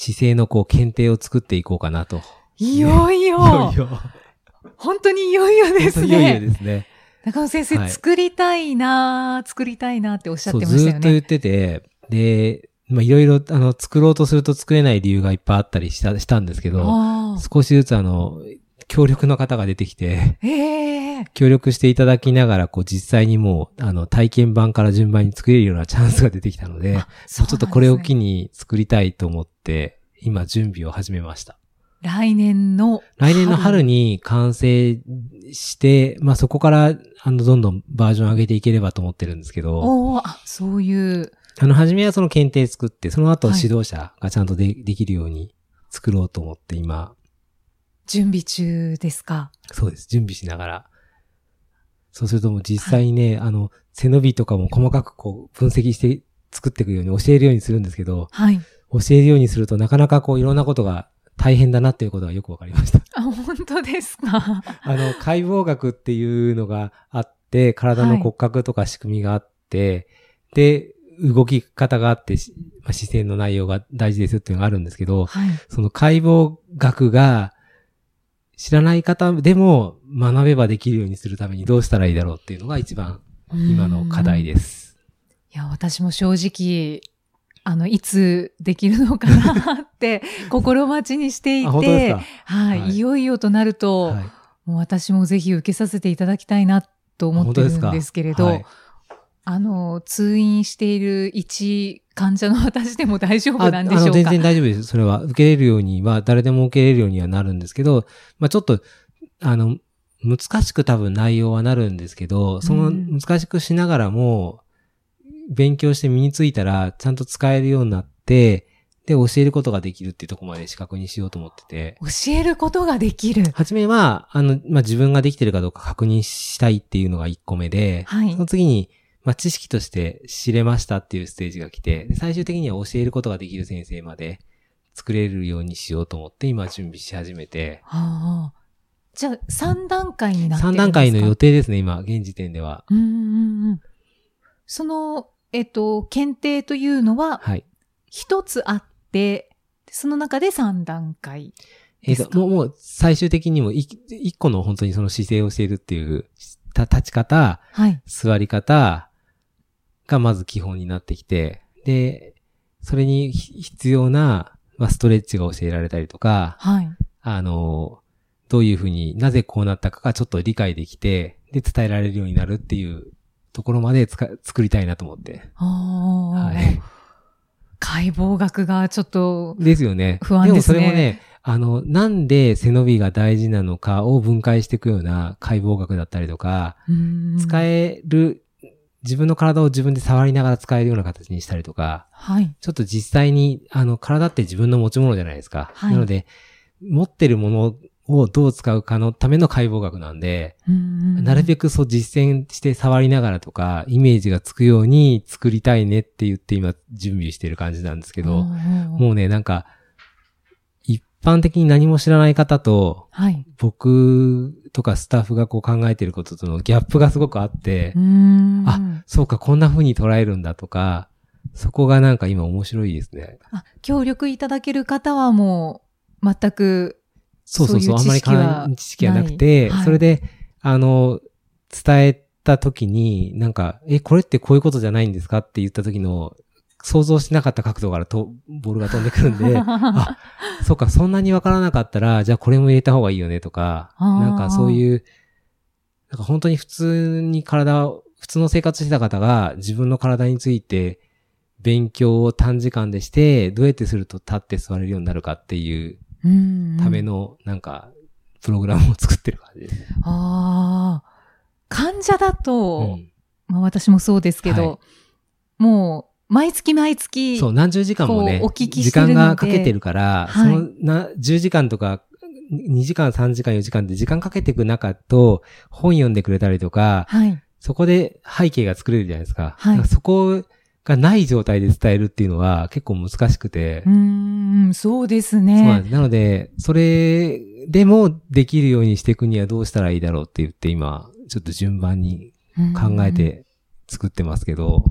姿勢のこう検定を作っていこうかなと。いよいよ、いよいよ。本当にいよいよですいよいよね。ですね。中野先生、はい。作りたいな作りたいなっておっしゃってましたよね。ずーっと言ってて、で、まあ、いろいろ、あの、作ろうとすると作れない理由がいっぱいあったりした、したんですけど、少しずつあの、協力の方が出てきて、ええ協力していただきながら、こう、実際にもう、あの、体験版から順番に作れるようなチャンスが出てきたので、あちょっとこれを機に。に作りたいと思って、今準備を始めました。来年の。来年の春。に完成して、まあ、そこから、あの、どんどんバージョン上げていければと思ってるんですけど、おーあ、そういう。あの、初めはその検定作って、その後はい指導者がちゃんとで,、できるように作ろうと思って今、準備中ですか？そうです。準備しながら。そうするともう実際にね、あの、背伸びとかも細かくこう分析して作っていくように教えるようにするんですけど、はい。教えるようにするとなかなかこういろんなことが大変だなっていうことがよくわかりました。あ、本当ですか？あの、解剖学っていうのがあって、体の骨格とか仕組みがあって、で、動き方があって、しまあ、姿勢の内容が大事ですっていうのがあるんですけど、はい。その解剖学が知らない方でも学べばできるようにするためにどうしたらいいだろうっていうのが一番今の課題す。です。いや、私も正直、あの、いつできるのかなって 心待ちにしていてか、はい、はいい、よいよとなると、はい。もう私もぜひ受けさせていただきたいなと思ってるんですけれど、はいあの、通院している一患者の私でも大丈夫なんでしょうか全然大丈夫です。それは受けれるようには、誰でも受けれるようにはなるんですけど、まあちょっと、あの、難しく多分内容はなるんですけど、そのうん難しくしながらも、勉強して身についたら、ちゃんと使えるようになって、で、教えることができるっていうところまで資格にしようと思ってて。教えることができる。はじめは、あの、まあ、自分ができてるかどうか確認したいっていうのが1個目で、はいその次に、まあ、知識として知れましたっていうステージが来て、で最終的には教えることができる先生まで作れるようにしようと思って今準備し始めて、はあ、じゃあ、3段階になってるん3ですか？段階の予定ですね、今、現時点では。うんうんうん。その、えっと、検定というのは、はい。一つあって、その中で3段階。えっ、と、もう、もう、最終的にもい、一個の本当にその姿勢を教えるっていう、た立ち方、はい。座り方がまず基本になってきて、で、それにひ必要な、まあ、ストレッチが教えられたりとか、はい。あの、どういうふうになぜこうなったかがちょっと理解できて、で、伝えられるようになるっていうところまでつか作りたいなと思って。ああ、はい。解剖学がちょっと、ですよね。不安ですねもそれもね、あの、なんで背伸びが大事なのかを分解していくような解剖学だったりとか、使え、える、自分の体を自分で触りながら使えるような形にしたりとか、はい。ちょっと実際に、あの、体って自分の持ち物じゃないですか。はいなので、持ってるものをどう使うかのための解剖学なんで、なるべく、くそう実践して触りながらとか、イメージがつくように作りたいねって言って今準備してる感じなんですけど、ももうね、なんか、一般的に何も知らない方と、はい。僕とかスタッフがこう考えてることとのギャップがすごくあって、うんあ、そうか、こんな風に捉えるんだとか、そこがなんか今面白いですね。あ、協力いただける方はもう、全く、そうそうそう、あんまり知識はか知識がなくて、はいそれで、あの、伝えた時に、なんか、え、これってこういうことじゃないんですかって言った時の、想像しなかった角度からとボールが飛んでくるんで、あ、そうか、そんなにわからなかったら、じゃあこれも入れた方がいいよねとか、なんかそういう、なんか本当に普通に体を、普通の生活してた方が自分の体について勉強を短時間でして、どうやってすると立って座れるようになるかっていううんための、なんか、プログラムを作ってる感じです。ああ。患者だと、うんまあ私もそうですけど、はも毎月毎月、そう、何十時間もねお聞、き時間がかけてるから、はいそのな、10時間とか、2時間、3時間、4時間って時間かけていく中と、本読んでくれたりとか、はい。そこで背景が作れるじゃないですか。はいそこがない状態で伝えるっていうのは結構難しくて。うーん、そうですね。そうなんです。なので、それでもできるようにしていくにはどうしたらいいだろうって言って今、ちょっと順番に考えうん。て作ってますけど。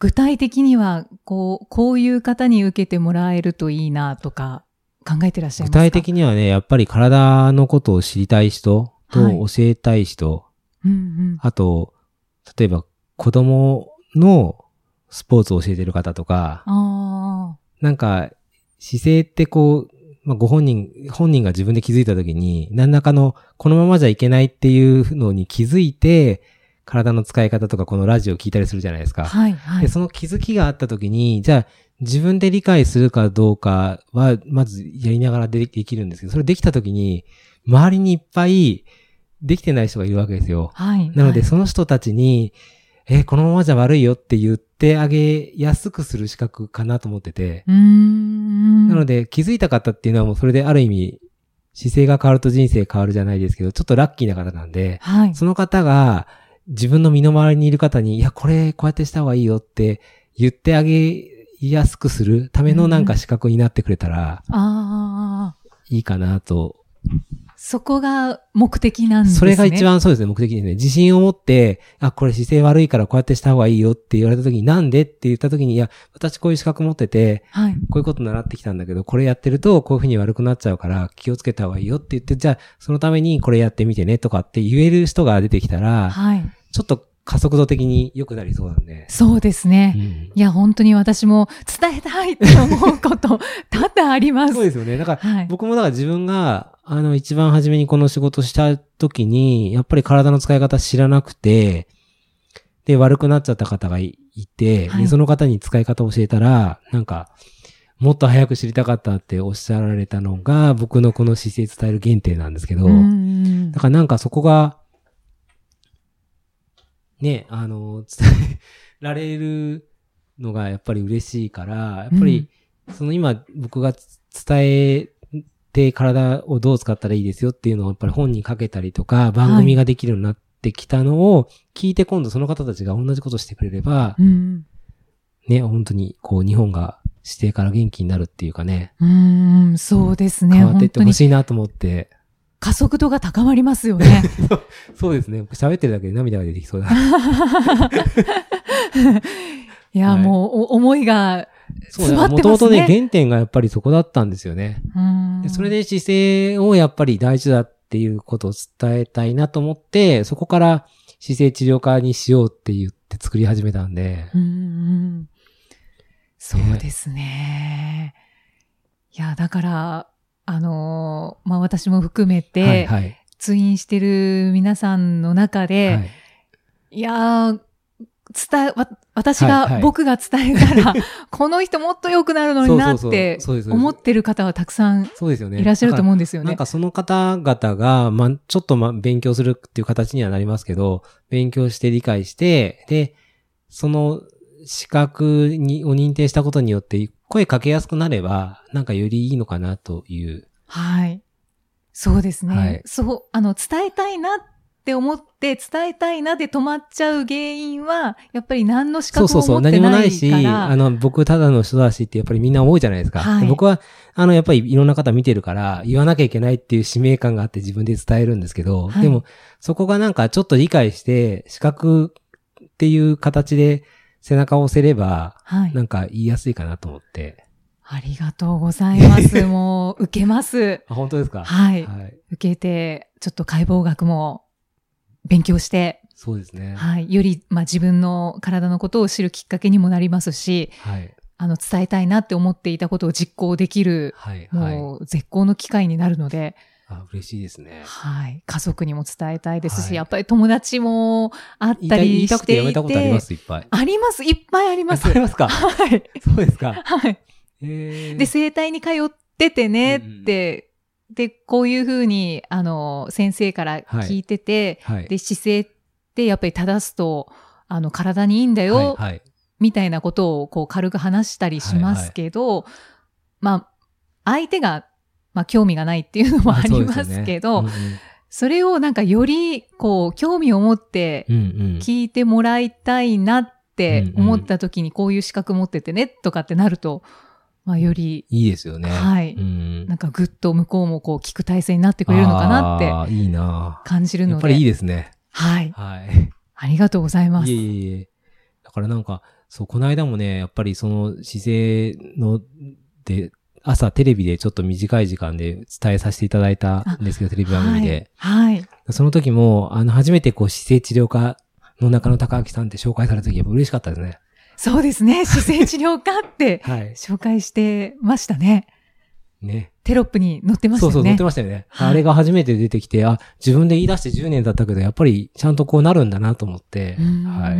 具体的には、こう、こういう方に受けてもらえるといいなとか、考えてらっしゃいますか？具体的にはね、やっぱり体のことを知りたい人とはい。教えたい人、うんうん。あと、例えば子供のスポーツを教えてる方とか、あなんか姿勢ってこう、まあ、ご本人、本人が自分で気づいたときに、何らかのこのままじゃいけないっていうのに気づいて、体の使い方とかこのラジオを聞いたりするじゃないですあ。か。はい、はい。で、その気づきがあったときに、じゃあ自分で理解するかどうかは、まずやりながらでできるんですけど、それできたときに、周りにいっぱいできてない人がいるわけですよ。はい。なので、はいその人たちに、え、このままじゃ悪いよって言ってあげやすくする資格かなと思ってて。なので気づいた方っていうのはもうそれである意味、姿勢が変わると人生変わるじゃないですけど、ちょっとラッキーな方なんで、はい。その方が自分の身の回りにいる方に、いや、これこうやってした方がいいよって言ってあげやすくするためのなんか資格になってくれたらああ。いいかなとそこが目的なんですね。それが一。番そうですね、目的ですね。自信を持って、あ、これ姿勢悪いからこうやってした方がいいよって言われた時に、なんでって言った時に、いや、私こういう資格持ってて、はい。こういうこと習ってきたんだけど、これやってるとこういうふうに悪くなっちゃうから気をつけた方がいいよって言って、じゃあそのためにこれやってみてねとかって言える人が出てきたら、はい。ちょっと加速度的に良くなりそうなんで。そうですね。うんいや、本当に私も伝えたいって思うこと、多々あります。そうですよね。だから、はい。僕もだから自分が、あの、一番初めにこの仕事した時に、やっぱり体の使い方知らなくて、で、悪くなっちゃった方がいいて、はいで、その方に使い方を教えたら、なんか、もっと早く知りたかったっておっしゃられたのが、僕のこの姿勢伝える原点なんですけど、うんだからなんかそこが、ね、あの、伝えられるのがやっぱり嬉しいから、やっぱり、その今僕が伝えて体をどう使ったらいいですよっていうのをやっぱり本にかけたりとか、番組ができるようになってきたのを聞いて今度その方たちが同じことしてくれれば、うん。ね、本当にこう日本が指定から元気になるっていうかね、うん、そうですね。変わっていってほしいなと思って、加速度が高まりますよね。そうですね。喋ってるだけで涙が出てきそうだ。いや、はいもう、お思いが詰まってもともとますね。ね、原点がやっぱりそこだったんですよね。それで姿勢をやっぱり大事だっていうことを伝えたいなと思って、そこから姿勢治療科にしようって言って作り始めたんで、うんうんそうですね。いや、だから、あのーまあ、私も含めて、はいはい。通院してる皆さんの中で、はいい、やー、伝え、わ、私が、はいはい僕が伝えたら、この人もっと良くなるのになって思ってる方はたくさんそうですよね。いらっしゃると思うんですよね。なんかその方々が、まあ、ちょっとまあ、勉強するっていう形にはなりますけど、勉強して理解して、で、その資格に、を認定したことによって声かけやすくなれば、なんかよりいいのかなという。はい。そうですね。はいそう、あの、伝えたいなって思って、伝えたいなで止まっちゃう原因は、やっぱり何の資格もそうそうそう、持ってないから。何もないし、あの、僕ただの人だしってやっぱりみんな思うじゃないですか。はいで僕は、あの、やっぱりいろんな方見てるから、言わなきゃいけないっていう使命感があって自分で伝えるんですけど、はいでも、そこがなんかちょっと理解して、資格っていう形で背中を押せれば、はい。なんか言いやすいかなと思って。ありがとうございます。もう、受けます。あ、本当ですか？はい。はい。受けて、ちょっと解剖学も勉強して、そうですね。はい。より、まあ、自分の体のことを知るきっかけにもなりますし、はい。あの、伝えたいなって思っていたことを実行できる、はい。はい。もう、絶好の機会になるので、あ、嬉しいですね。はい。家族にも伝えたいですし、はいやっぱり友達もあったりいたくてやめしていて。たことありますいっぱい。あります。いっぱいあります。あありますかはい。そうですか。はい。えーで、整体に通っててねって、で、こういうふうに、あの、先生から聞いてて、はい。で、姿勢ってやっぱり正すと、あの、体にいいんだよ、はい。はい。みたいなことをこう軽く話したりしますけど、まあ、相手が、まあ、興味がないっていうのもありますけど、それをなんかより、こう、興味を持って聞いてもらいたいなって思った時にこういう資格持っててねとかってなると、まあより、いいですよね。はいうんなんかぐっと向こうもこう聞く体制になってくれるのかなっていいな感じるので。やっぱりいいですね。はい。はい。ありがとうございます。いえいえいえ。だからなんか、そう、この間もね、やっぱりその姿勢の、で、朝テレビでちょっと短い時間で伝えさせていただいたんですけど、テレビ番組で。はい。はい。その時も、あの、初めてこう、姿勢治療科の中野隆明さんって紹介された時、やっぱ嬉しかったですね。そうですね。姿勢治療科ってはい。紹介してましたね。ね。テロップに載ってましたよね。そうそう、載ってましたよね。はいあれが初めて出てきて、あ、自分で言い出して10年だったけど、やっぱりちゃんとこうなるんだなと思って、うんはい。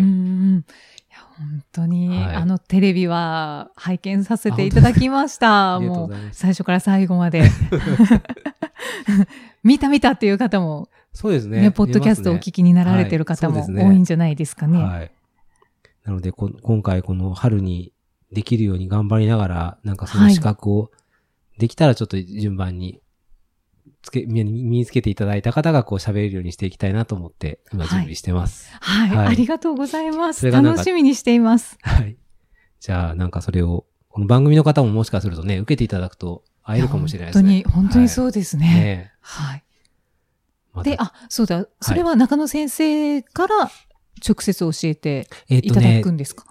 本当に、はいあのテレビは拝見させていただきました。もう最初から最後まで。見た見たっていう方も、そうですね。ね、ポッドキャストをお聞きになられてる方もね多いんじゃないですかね。はい。なのでこ、今回この春にできるように頑張りながら、なんかその資格を、できたらちょっと順番に、つけ、身につけていただいた方がこう喋れるようにしていきたいなと思って、今準備してます。はい、はいありがとうございます。楽しみにしています。はい。じゃあ、なんかそれを、この番組の方ももしかするとね、受けていただくと会えるかもしれないですね。本当に、本当にそうですね。ねはい。またで、あ、そうだ、それは中野先生から直接教えてえっといただねくんですか、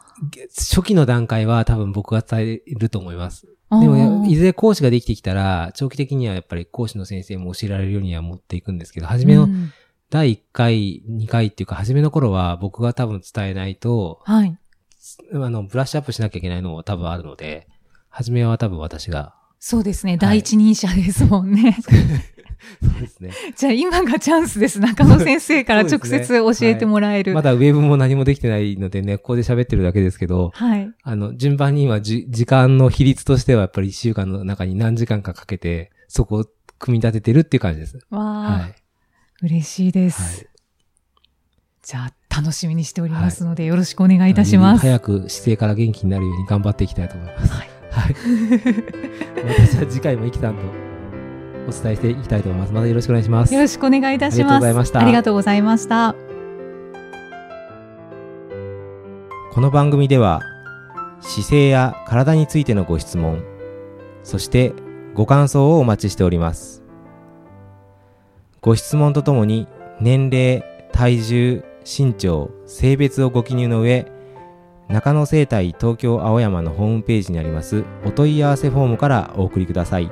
初期の段階は多分僕が伝えると思います。でも、いずれ講師ができてきたら、長期的にはやっぱり講師の先生も教えられるようには持っていくんですけど、初めのうん第1回、2回っていうか、初めの頃は僕が多分伝えないと、はい。あの、ブラッシュアップしなきゃいけないのも多分あるので、初めは多分私が。そうですね。第一人者ですもんね。そうですね。じゃあ今がチャンスです。中野先生から直接教えてもらえる。まだウェブも何もできてないのでね、ここで喋ってるだけですけど、はい。あの、順番に今じ、時間の比率としてはやっぱり1週間の中に何時間かかけて、そこを組み立ててるっていう感じです。わあ、はい。嬉しいです。はい。じゃあ楽しみにしておりますので、よろしくお願いいたします。早く姿勢から元気になるように頑張っていきたいと思います。はい。はい。私は次回もイキさんとお伝えしていきたいと思います。またよろしくお願いします。よろしくお願いいたします。ありがとうございましたありがとうございました。この番組では姿勢や体についてのご質問そしてご感想をお待ちしておりますご質問とともに年齢体重身長性別をご記入の上中野生態東京青山のホームページにありますお問い合わせフォームからお送りください